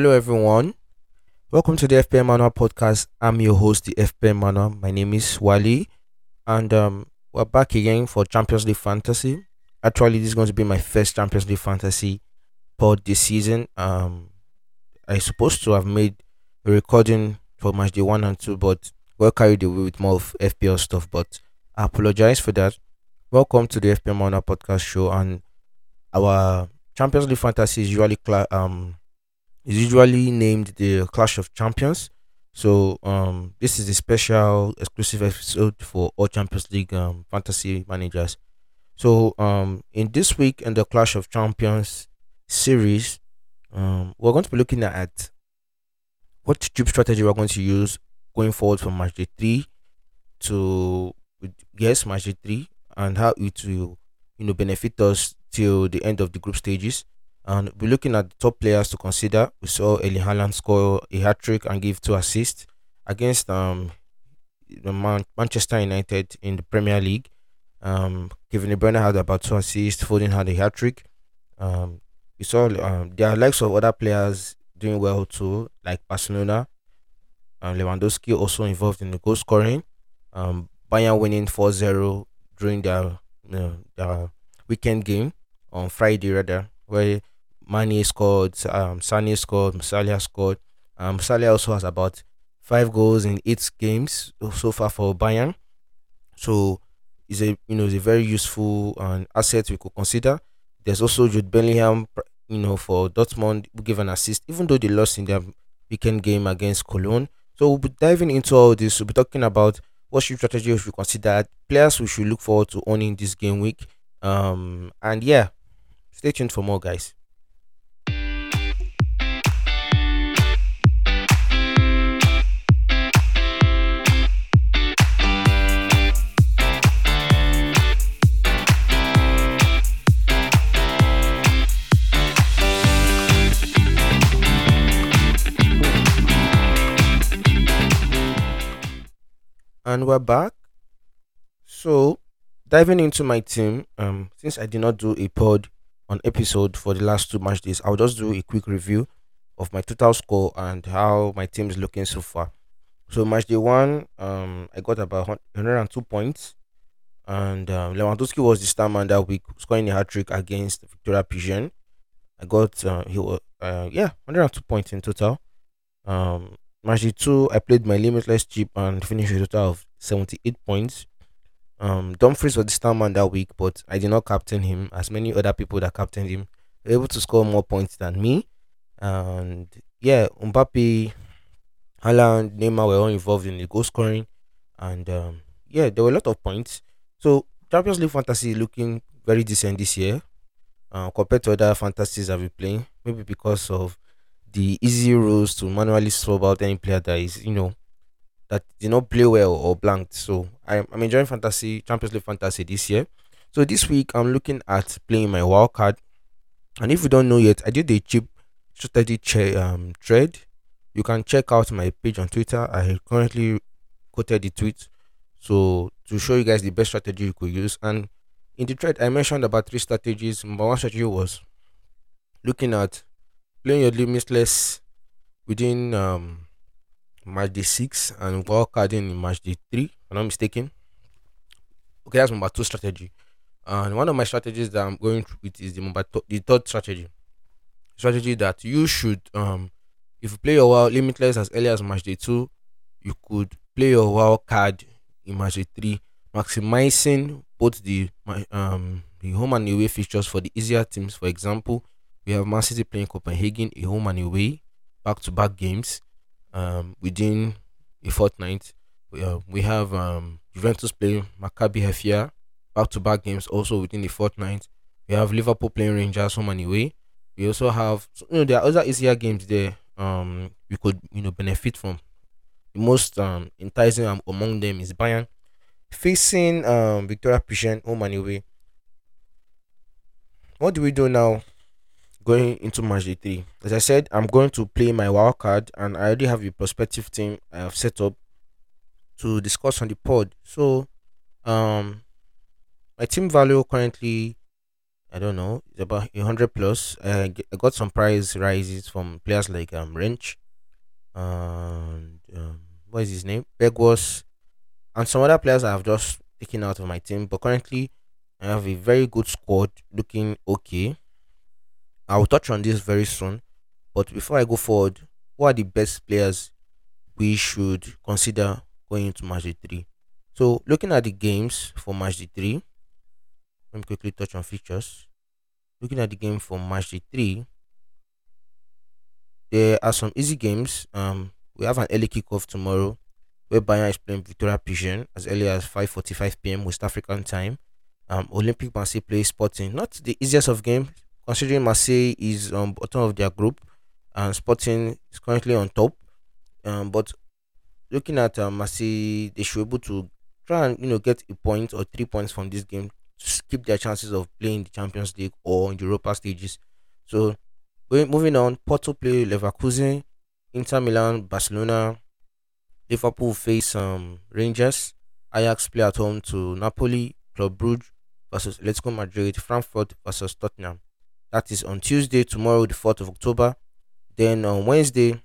Hello, everyone. Welcome to the FPL Manual podcast. I'm your host, the FPL Manual. My name is Wale, and um, we're back again for Champions League Fantasy. Actually, this is going to be my first Champions League Fantasy pod this season. Um, I supposed to have made a recording for match day one and two, but we're carried away with more of FPL stuff. But I apologize for that. Welcome to the FPL Manual podcast show, and our Champions League Fantasy is usually cla- um is usually named the Clash of Champions. So um, this is a special exclusive episode for all Champions League um, fantasy managers. So um, in this week in the Clash of Champions series, um, we're going to be looking at what chip strategy we're going to use going forward from match day three to yes match day three and how it will you know benefit us till the end of the group stages. And we're looking at the top players to consider. We saw Eli Haaland score a hat trick and give two assists against um the Man- Manchester United in the Premier League. Um, Kevin De Bruyne had about two assists. Foden had a hat trick. Um, we saw um, there are likes of other players doing well too, like Barcelona. Um, Lewandowski also involved in the goal scoring. Um, Bayern winning 4-0 during their you know, their weekend game on Friday rather, where Mane scored, um, Sane scored, Salah scored. Um, Salah also has about five goals in eight games so far for Bayern. So is a you know a very useful um, asset we could consider. There's also Jude Bellingham, you know, for Dortmund who gave an assist, even though they lost in their weekend game against Cologne. So we'll be diving into all this. We'll be talking about what should strategy we should consider, players we should look forward to owning this game week. Um, and yeah, stay tuned for more, guys. And we're back. So, diving into my team, um, since I did not do a pod on episode for the last two match days, I'll just do a quick review of my total score and how my team is looking so far. So, match day one, um, I got about 102 points, and um, Lewandowski was the star man that week, scoring a hat trick against Victoria Pigeon. I got uh, he was uh, yeah 102 points in total. Um, Match 2, I played my limitless chip and finished with a total of 78 points. Um, Dumfries was the star man that week, but I did not captain him as many other people that captained him were able to score more points than me. And yeah, Mbappe, Haaland, Neymar were all involved in the goal scoring. And um, yeah, there were a lot of points. So Champions League fantasy looking very decent this year uh, compared to other fantasies I've been playing. Maybe because of the easy rules to manually swap out any player that is, you know, that did not play well or blanked. So I'm, I'm enjoying fantasy, Champions League fantasy this year. So this week I'm looking at playing my wild card. And if you don't know yet, I did a chip strategy um, trade. You can check out my page on Twitter. I currently quoted the tweet. So to show you guys the best strategy you could use. And in the trade, I mentioned about three strategies. My one strategy was looking at playing your limitless within um match day six and wild carding in match day three, if I'm not mistaken. Okay, that's number two strategy. And one of my strategies that I'm going with is the number th- the third strategy. Strategy that you should um if you play your wild limitless as early as match day two, you could play your wild card in match day three, maximizing both the um the home and away fixtures for the easier teams. For example, we have Man City playing Copenhagen, a home and away, back to back games um, within a fortnight. We, uh, we have um, Juventus playing Maccabi Haifa, back to back games also within a fortnight. We have Liverpool playing Rangers home and away. We also have, you know, there are other easier games there. Um, we could, you know, benefit from. The most um enticing among them is Bayern facing um Victoria Pigeon home and away. What do we do now? Going into match day three. As I said, I'm going to play my wild card, and I already have a prospective team I have set up to discuss on the pod. So, um, my team value currently I don't know. It's about a hundred plus. I, I got some price rises from players like um Rensch and um, what is his name? Begwas and some other players I have just taken out of my team. But currently, I have a very good squad looking okay. I will touch on this very soon. But before I go forward, who are the best players we should consider going into match day three? So, looking at the games for match day three, let me quickly touch on features. Looking at the game for match day three, there are some easy games. Um, we have an early kickoff tomorrow where Bayern is playing Victoria Pigeon as early as 5:45 p.m. West African time. Um, Olympique Marseille plays Sporting. Not the easiest of games, considering Marseille is on bottom of their group and Sporting is currently on top. Um, but looking at um, Marseille, they should be able to try and you know get a point or three points from this game to keep their chances of playing the Champions League or in Europa stages. So, moving on, Porto play Leverkusen, Inter Milan, Barcelona, Liverpool face um, Rangers. Ajax play at home to Napoli. Club Brugge versus Atletico Madrid. Frankfurt versus Tottenham. That is on Tuesday, tomorrow, the 4th of October. Then on Wednesday,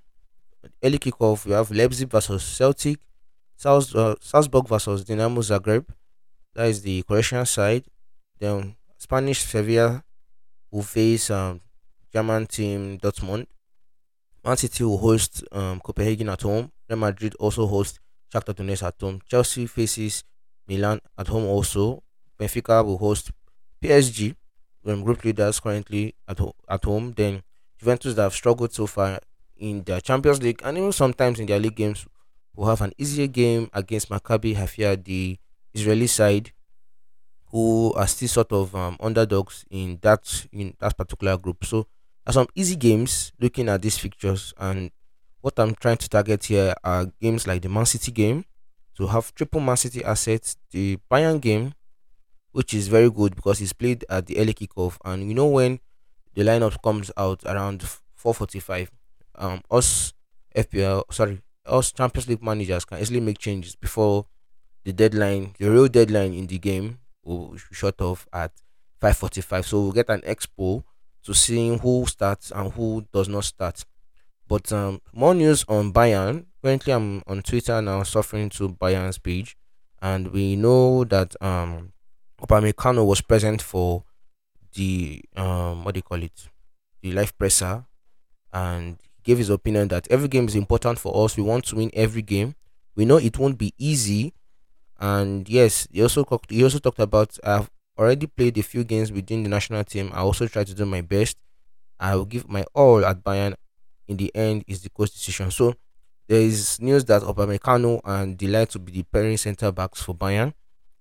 early kickoff, we have Leipzig versus Celtic. Salz, uh, Salzburg versus Dinamo Zagreb. That is the Croatian side. Then Spanish Sevilla will face um, German team Dortmund. Man City will host um, Copenhagen at home. Real Madrid also host Shakhtar Donetsk at home. Chelsea faces Milan at home also. Benfica will host PSG, um, group leaders currently at, ho- at home. Then Juventus that have struggled so far in their Champions League and even sometimes in their league games will have an easier game against Maccabi Haifa, the Israeli side, who are still sort of um, underdogs in that in that particular group. So are some easy games looking at these fixtures and what I'm trying to target here are games like the Man City game to have triple Man City assets, the Bayern game, which is very good because it's played at the early kickoff, and you know when the lineup comes out around 4:45, um, us FPL, sorry, us Champions League managers can easily make changes before the deadline, the real deadline in the game will shut off at 5:45. So we'll get an expo to seeing who starts and who does not start. But um, more news on Bayern. Currently, I'm on Twitter now, suffering to Bayern's page, and we know that um, Upamecano was present for the um, what do you call it, the live presser, and gave his opinion that every game is important for us. We want to win every game. We know it won't be easy, and yes, he also talked, he also talked about I've already played a few games within the national team. I also try to do my best. I will give my all at Bayern. In the end, is the coach decision. So there is news that Upamecano and de Ligt to be the pairing centre backs for Bayern,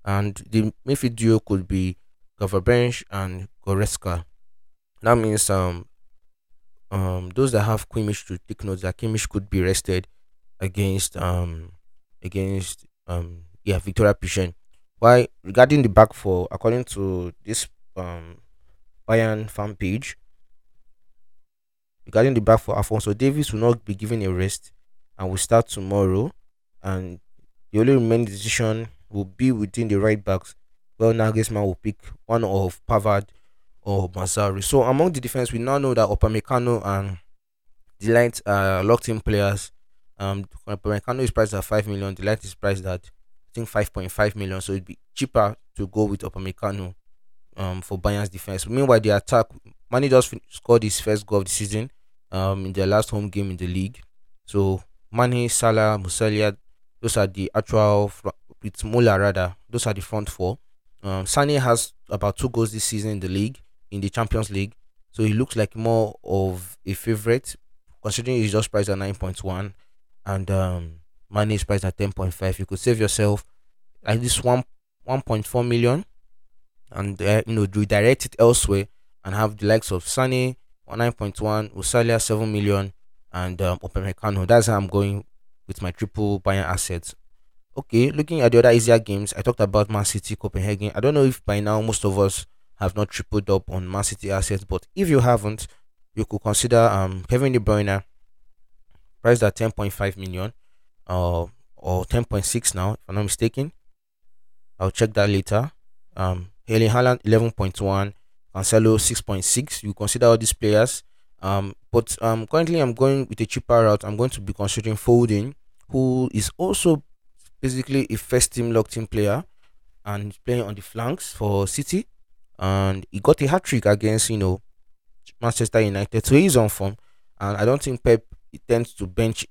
and the midfield duo could be Gravenberch and Goretzka. That means um um those that have Kimmich to take notes that Kimmich could be rested against um against um yeah Victoria Pichen. Why regarding the back four, according to this um Bayern fan page, regarding the back four, Alphonso Davies will not be given a rest and will start tomorrow. And the only remaining decision will be within the right backs. Well, Nagelsmann will pick one of Pavard or Mazraoui. So among the defense, we now know that Upamecano and de Ligt are locked in players. Um, Upamecano is priced at five million. de Ligt is priced at I think five point five million. So it'd be cheaper to go with Upamecano um for Bayern's defense. Meanwhile, the attack, Mane just scored his first goal of the season um in their last home game in the league. So Mane, Salah, Musiala, those are the actual with Muller rather. Those are the front four. Um, Sane has about two goals this season in the league in the Champions League, so he looks like more of a favorite considering he's just priced at nine point one, and um, Mane is priced at ten point five. You could save yourself at least one one point four million and uh, you know redirect it elsewhere and have the likes of Sane on 9.1, Musiala 7 million, and um, Upamecano. That's how I'm going with my triple Bayern assets. Okay, looking at the other easier games, I talked about Man City, Copenhagen. I don't know if by now most of us have not tripled up on Man City assets, but if you haven't, you could consider um Kevin De Bruyne priced at 10.5 million, uh, or 10.6 now, if I'm not mistaken. I'll check that later. Um, Erling Haaland 11.1, Cancelo 6.6. You consider all these players. Um, but um, currently I'm going with a cheaper route. I'm going to be considering Foden, who is also basically a first team locked in player and he's playing on the flanks for City. And he got a hat trick against, you know, Manchester United. So he's on form. And I don't think Pep tends to bench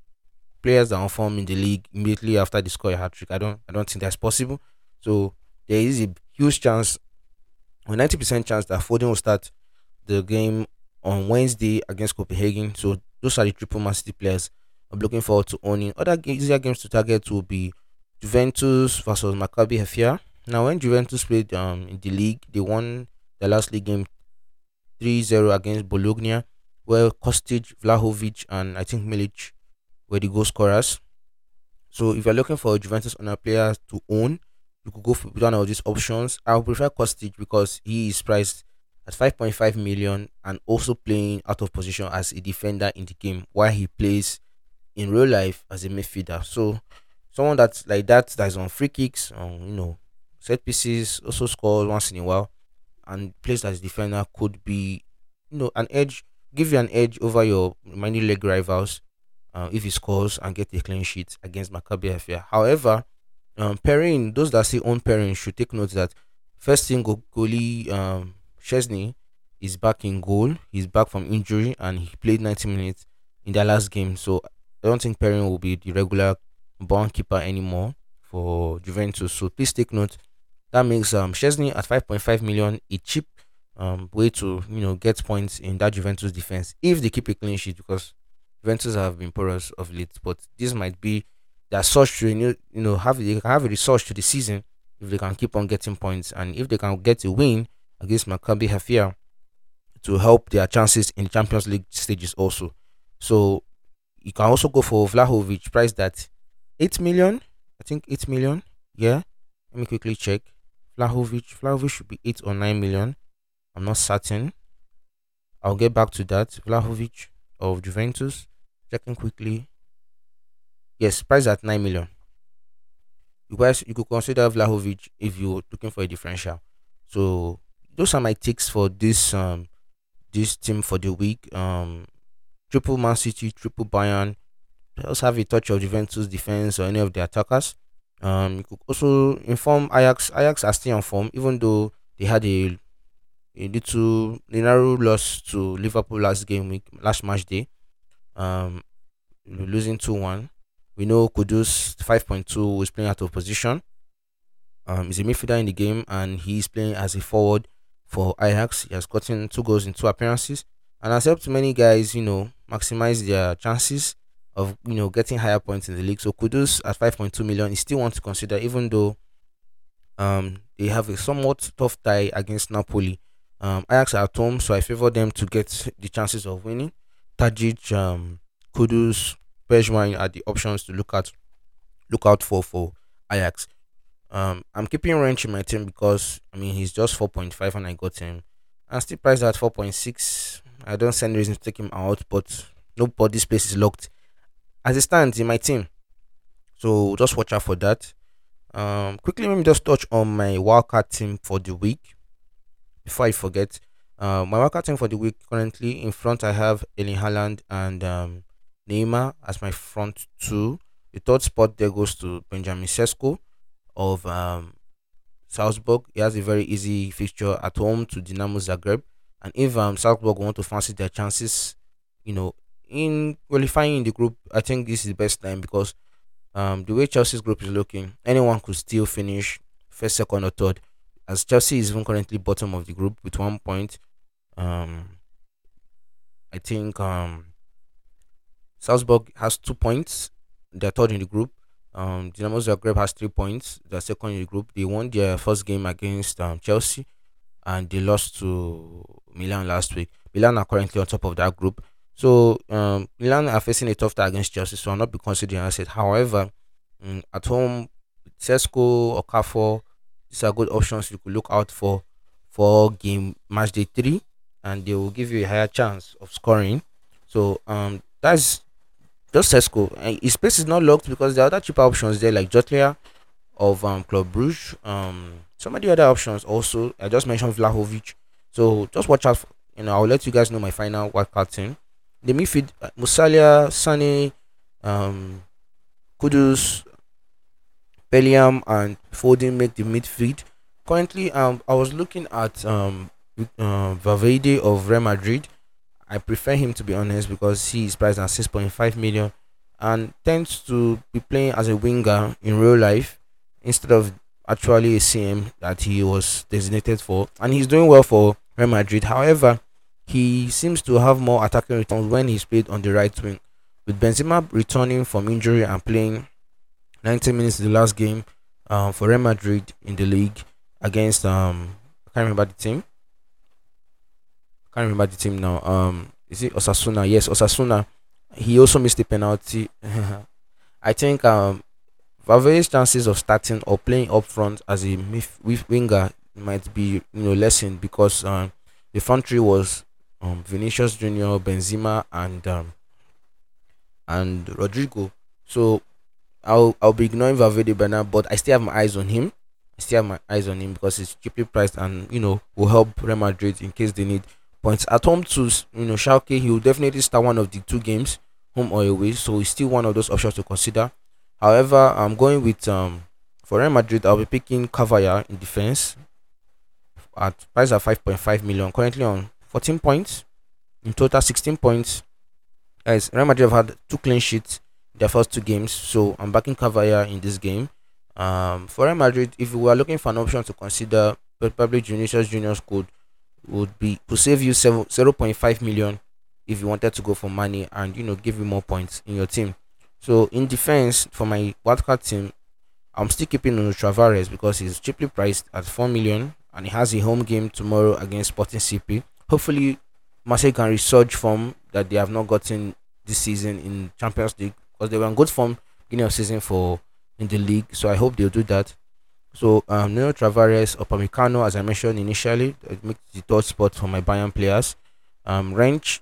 players that are on form in the league immediately after they score a hat trick. I don't I don't think that's possible. So there is a huge chance, a 90% chance that Foden will start the game on Wednesday against Copenhagen. So those are the triple Man City players I'm looking forward to owning. Other easier games to target will be Juventus versus Maccabi Haifa. Now, when Juventus played um, in the league, they won the last league game 3-0 against Bologna, where Kostic, Vlahovic, and I think Milik were the goal scorers. So if you're looking for Juventus on a player to own, you could go for one of these options. I would prefer Kostic because he is priced at 5.5 million and also playing out of position as a defender in the game while he plays in real life as a midfielder. So someone that's like that that's on free kicks, on you know, set pieces, also scores once in a while, and plays as defender could be, you know, an edge, give you an edge over your many leg rivals, uh, if he scores and get a clean sheet against Maccabi Haifa. However, um, pairing those that say own Perin should take note that first thing go- goalie um Szczesny is back in goal. He's back from injury and he played 90 minutes in their last game. So I don't think Perin will be the regular bond keeper anymore for Juventus. So please take note. That makes um Szczesny at 5.5 million a cheap um way to you know get points in that Juventus defense if they keep a clean sheet because Juventus have been porous of late. But this might be their source to you know have they have a resource to the season if they can keep on getting points and if they can get a win against Maccabi Haifa to help their chances in Champions League stages also. So you can also go for Vlahovic, price at 8 million. I think 8 million. Yeah. Let me quickly check. Vlahovic. Vlahovic should be 8 or 9 million. I'm not certain. I'll get back to that. Vlahovic of Juventus. Checking quickly. Yes, price at 9 million. You guys, you could consider Vlahovic if you're looking for a differential. So those are my takes for this um this team for the week. Um, triple Man City, triple Bayern. Let's have a touch of Juventus defense or any of the attackers. Um, you could also inform Ajax. Ajax are still on form, even though they had a a little narrow loss to Liverpool last game week, last match day. Um, losing two one. We know Kudus five point two was playing out of position. Um, he's a midfielder in the game and he's playing as a forward for Ajax. He has gotten two goals in two appearances and has helped many guys, you know, maximize their chances of you know getting higher points in the league. So Kudus at 5.2 million is still one to consider, even though um they have a somewhat tough tie against Napoli. Um, Ajax are at home, so I favor them to get the chances of winning. Tadic, um, Kudus, Bergwijn are the options to look at, look out for for Ajax. Um, I'm keeping Rensch in my team because I mean he's just 4.5 and I got him. I'm still priced at 4.6. I don't see any reason to take him out, but nobody's place is locked as it stands in my team. So just watch out for that. Um, quickly, let me just touch on my wildcard team for the week before I forget. Uh, my wildcard team for the week currently in front I have Erling Haaland and um, Neymar as my front two. The third spot there goes to Benjamin Sesko of um, Salzburg. He has a very easy fixture at home to Dinamo Zagreb. And if um, Salzburg want to fancy their chances, you know, in qualifying in the group, I think this is the best time because um, the way Chelsea's group is looking, anyone could still finish first, second, or third. As Chelsea is even currently bottom of the group with one point. Um, I think um, Salzburg has two points. They're third in the group. Um, Dinamo Zagreb has three points. They're second in the group. They won their first game against um, Chelsea, and they lost to Milan last week. Milan are currently on top of that group. So um, Milan are facing a tough tie against Chelsea, so I'll not be considering asset. However, um, at home, or Okafor, these are good options you could look out for for game match day three, and they will give you a higher chance of scoring. So um, that's just Sesko. And his space is not locked because there are other cheaper options there like Jutglà of um, Club Brugge. Um, some of the other options also I just mentioned Vlahovic. So just watch out. For, you know, I'll let you guys know my final wildcard team. The midfield: uh, Musiala, Sane, um, Kudus, Bellingham, and Foden make the midfield. Currently, um, I was looking at um, uh, Valverde of Real Madrid. I prefer him to be honest because he is priced at 6.5 million and tends to be playing as a winger in real life instead of actually a CM that he was designated for. And he's doing well for Real Madrid. However, he seems to have more attacking returns when he's played on the right wing. With Benzema returning from injury and playing 90 minutes in the last game um, for Real Madrid in the league against um I can't remember the team. I can't remember the team now. Um, is it Osasuna? Yes, Osasuna. He also missed the penalty. I think um Valverde's chances of starting or playing up front as a winger might be you know lessened because um, the front three was um, Vinicius Junior, Benzema, and um, and Rodrygo. So I'll I'll be ignoring Valverde by now, but I still have my eyes on him. I still have my eyes on him because he's cheaply priced and you know will help Real Madrid in case they need points at home to you know Schalke. He will definitely start one of the two games, home or away. So he's still one of those options to consider. However, I'm going with um for Real Madrid. I'll be picking Cavaya in defense at price at 5.5 million. Currently on 14 points in total, 16 points. As Real Madrid have had two clean sheets in their first two games, so I'm backing Cavaya in this game. Um, for Real Madrid, if you were looking for an option to consider, probably Vinicius Junior's code would be to save you 0.5 million if you wanted to go for money and you know give you more points in your team. So in defense for my wildcard team, I'm still keeping Nuno Tavares because he's cheaply priced at 4 million and he has a home game tomorrow against Sporting CP. Hopefully, Marseille can resurge from that they have not gotten this season in Champions League because they were in good form beginning of season for in the league. So I hope they'll do that. So um, Nuno Tavares, Upamecano, as I mentioned initially, it makes the third spot for my Bayern players. Um, Rensch,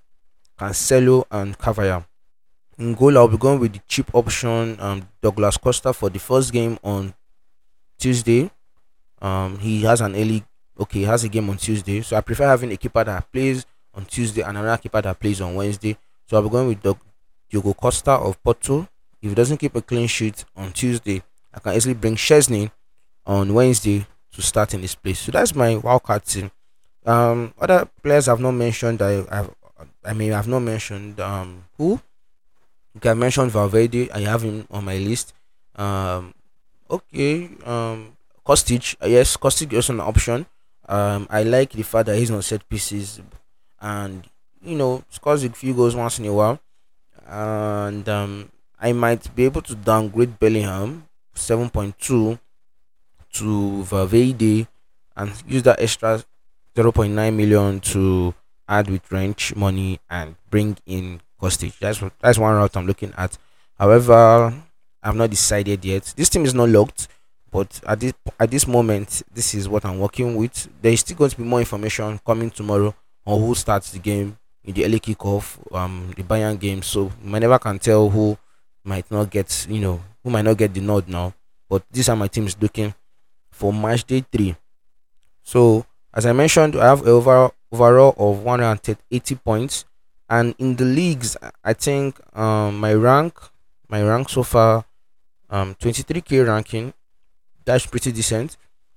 Cancelo, and Cavaya. In goal, I'll be going with the cheap option, um, Douglas Costa for the first game on Tuesday. Um, he has an early, okay, he has a game on Tuesday, so I prefer having a keeper that plays on Tuesday and another keeper that plays on Wednesday. So I'll be going with Diogo Costa of Porto. If he doesn't keep a clean sheet on Tuesday, I can easily bring Szczesny on Wednesday to start in this place. So that's my wildcard team. Um, other players I've not mentioned, I have, I mean, I've not mentioned. Um, who? Okay, I mentioned Valverde. I have him on my list. Um, okay. Um, Kostic. Yes, Kostic is an option. Um, I like the fact that he's on set pieces, and you know scores a few goals once in a while. And um, I might be able to downgrade Bellingham seven point two to Valverde and use that extra 0.9 million to add with Rensch money and bring in Kostic. That's that's one route I'm looking at. However, I've not decided yet. This team is not locked, but at this at this moment, this is what I'm working with. There is still going to be more information coming tomorrow on who starts the game in the early kickoff, um, the Bayern game. So I never can tell who might not get, you know, who might not get the nod now. But these are my teams looking for match day three. So as I mentioned, I have overall overall of 180 points, and in the leagues, I think um, my rank, my rank so far, um, 23k ranking, that's pretty decent.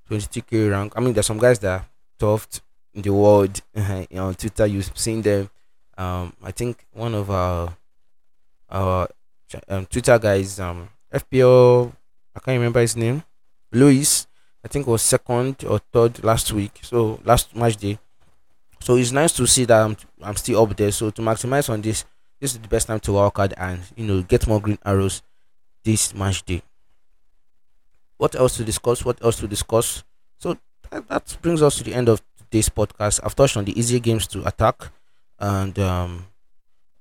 22k rank. I mean, there's some guys that are tough in the world. on Twitter, you've seen them. Um, I think one of our our um, Twitter guys, um, FPL, I can't remember his name, Luis I think was second or third last week. So last match day. So it's nice to see that I'm I'm still up there. So to maximize on this, this is the best time to work hard and you know get more green arrows this match day. What else to discuss? What else to discuss? So that, that brings us to the end of today's podcast. I've touched on the easier games to attack, and um,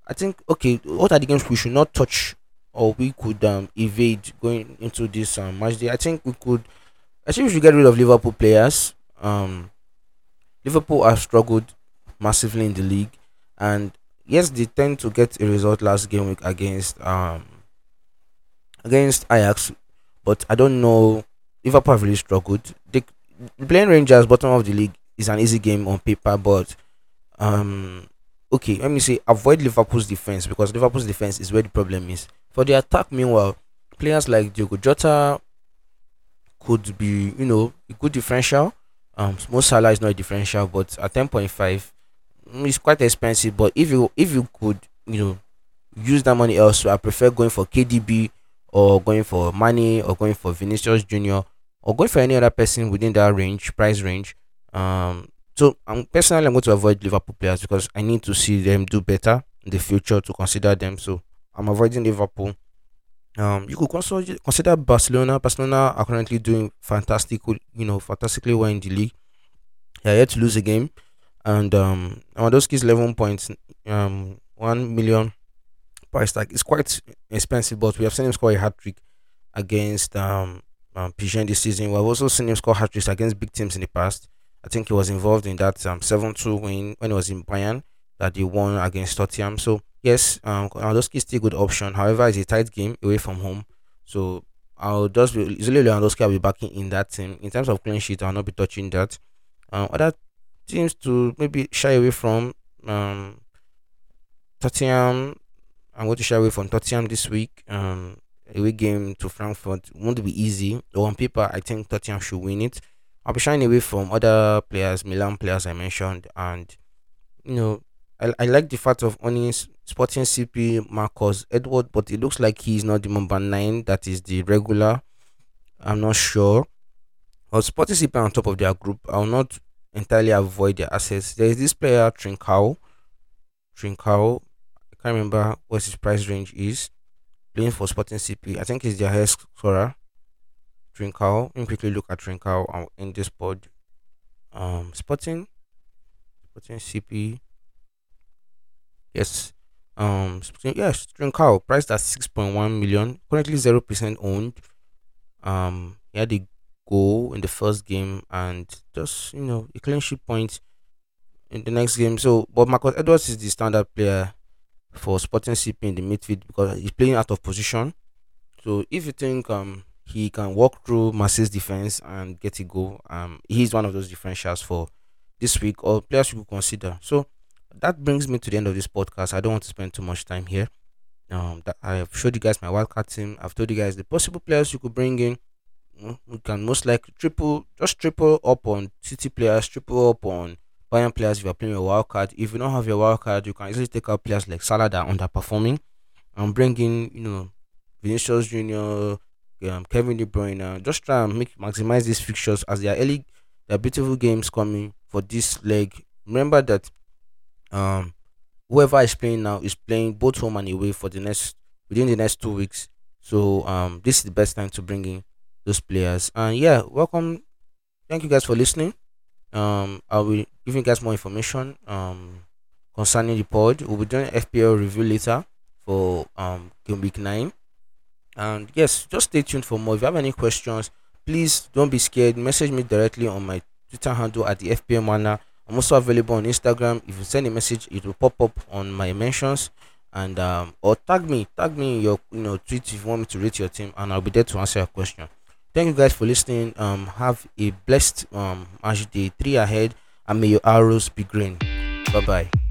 I think okay, what are the games we should not touch or we could um, evade going into this um, match day? I think we could I think we should get rid of Liverpool players. Um, Liverpool have struggled massively in the league, and yes, they tend to get a result last game week against um against Ajax, but I don't know. Liverpool have really struggled. They playing Rangers bottom of the league is an easy game on paper, but um, okay, let me say avoid Liverpool's defense because Liverpool's defense is where the problem is. For the attack, meanwhile, players like Diogo Jota could be, you know, a good differential. Um, Mo Salah is not a differential, but at ten point five, mm, it's quite expensive. But if you if you could, you know, use that money elsewhere, I prefer going for KDB or going for Mane or going for Vinicius Junior or going for any other person within that range, price range. Um, so I'm personally I'm going to avoid Liverpool players because I need to see them do better in the future to consider them. So I'm avoiding Liverpool. Um, you could also consider Barcelona. Barcelona are currently doing fantastic, you know, fantastically well in the league. They're yet to lose a game, and um, Lewandowski's eleven points, um, one million price tag is quite expensive. But we have seen him score a hat trick against um, um Pigeon this season. We've also seen him score hat tricks against big teams in the past. I think he was involved in that um, 7-2 win when he was in Bayern that they won against Tottenham. So yes, um, Lewandowski is still a good option. However, it's a tight game away from home. So I'll just be usually Lewandowski will be backing in that team. In terms of clean sheet, I'll not be touching that. Um, other teams to maybe shy away from um, Tottenham. I'm going to shy away from Tottenham this week. Um, away game to Frankfurt won't be easy. Though on paper, I think Tottenham should win it. I'll be shying away from other players, Milan players I mentioned, and you know, I, I like the fact of owning Sporting CP Marcus Edward, but it looks like he's not the number nine. That is the regular. I'm not sure. Or Sporting CP on top of their group. I'll not entirely avoid their assets. There is this player Trincao. Trincao. Can't remember what his price range is. Playing for Sporting CP. I think he's their highest scorer. Trincao. Let me quickly look at Trincao in this pod. Um, Sporting, Sporting CP. Yes. Um, Sporting, yes, Trincao priced at six point one million. Currently zero percent owned. Um, he had a goal in the first game and just you know a clean sheet point in the next game. So, but Marcus Edwards is the standard player for Sporting CP in the midfield because he's playing out of position. So, if you think um he can walk through Marseille's defense and get a goal. Um, he's one of those differentials for this week or players you could consider. So that brings me to the end of this podcast. I don't want to spend too much time here. Um, I have showed you guys my wildcard team. I've told you guys the possible players you could bring in. We can most likely triple, just triple up on City players, triple up on Bayern players if you're playing your wildcard. If you don't have your wildcard, you can easily take out players like Salah that are underperforming and bring in, you know, Vinicius Junior, um, Kevin De Bruyne. Just try and make maximize these fixtures as they are early. There are beautiful games coming for this leg. Remember that um, whoever is playing now is playing both home and away for the next within the next two weeks. So um, this is the best time to bring in those players. And yeah, welcome. Thank you guys for listening. Um, I'll give you guys more information um concerning the pod. We'll be doing FPL review later for um game week nine. And yes, just stay tuned for more. If you have any questions, please don't be scared. Message me directly on my Twitter handle at the FPL Manner. I'm also available on Instagram. If you send a message, it will pop up on my mentions and um or tag me, tag me in your you know tweet if you want me to rate your team, and I'll be there to answer your question. Thank you guys for listening. Um, have a blessed um match day three ahead, and may your arrows be green. Bye bye.